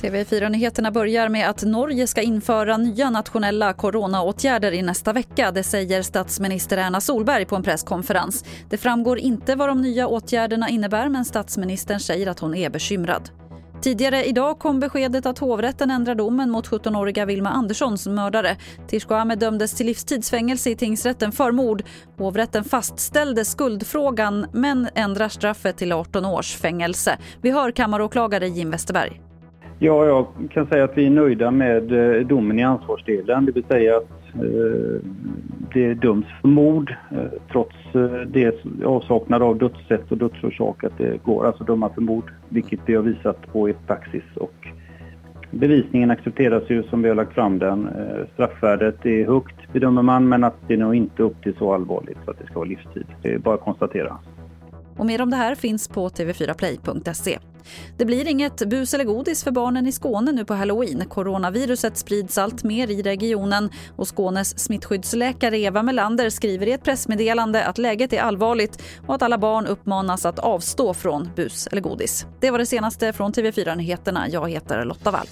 TV4-nyheterna börjar med att Norge ska införa nya nationella coronaåtgärder i nästa vecka. Det säger statsminister Erna Solberg på en presskonferens. Det framgår inte vad de nya åtgärderna innebär men statsministern säger att hon är bekymrad. Tidigare idag kom beskedet att hovrätten ändrar domen mot 17-åriga Vilma Anderssons mördare. Tishko Ahmed dömdes till livstidsfängelse i tingsrätten för mord. Hovrätten fastställde skuldfrågan men ändrar straffet till 18 års fängelse. Vi hör kammaråklagare Jim Westerberg. Ja, jag kan säga att vi är nöjda med eh, domen i ansvarsdelen. Det vill säga att eh, det döms för mord eh, trots eh, det avsaknad av dödssätt och dödsorsak att det går alltså döma för mord, vilket vi har visat på i praxis. Och bevisningen accepteras ju som vi har lagt fram den. Eh, straffvärdet är högt bedömer man men att det är nog inte upp till så allvarligt så att det ska vara livstid. Det är bara att konstatera. Och mer om det här finns på tv4play.se. Det blir inget bus eller godis för barnen i Skåne nu på halloween. Coronaviruset sprids allt mer i regionen och Skånes smittskyddsläkare Eva Melander skriver i ett pressmeddelande att läget är allvarligt och att alla barn uppmanas att avstå från bus eller godis. Det var det senaste från TV4 Nyheterna. Jag heter Lotta Wall.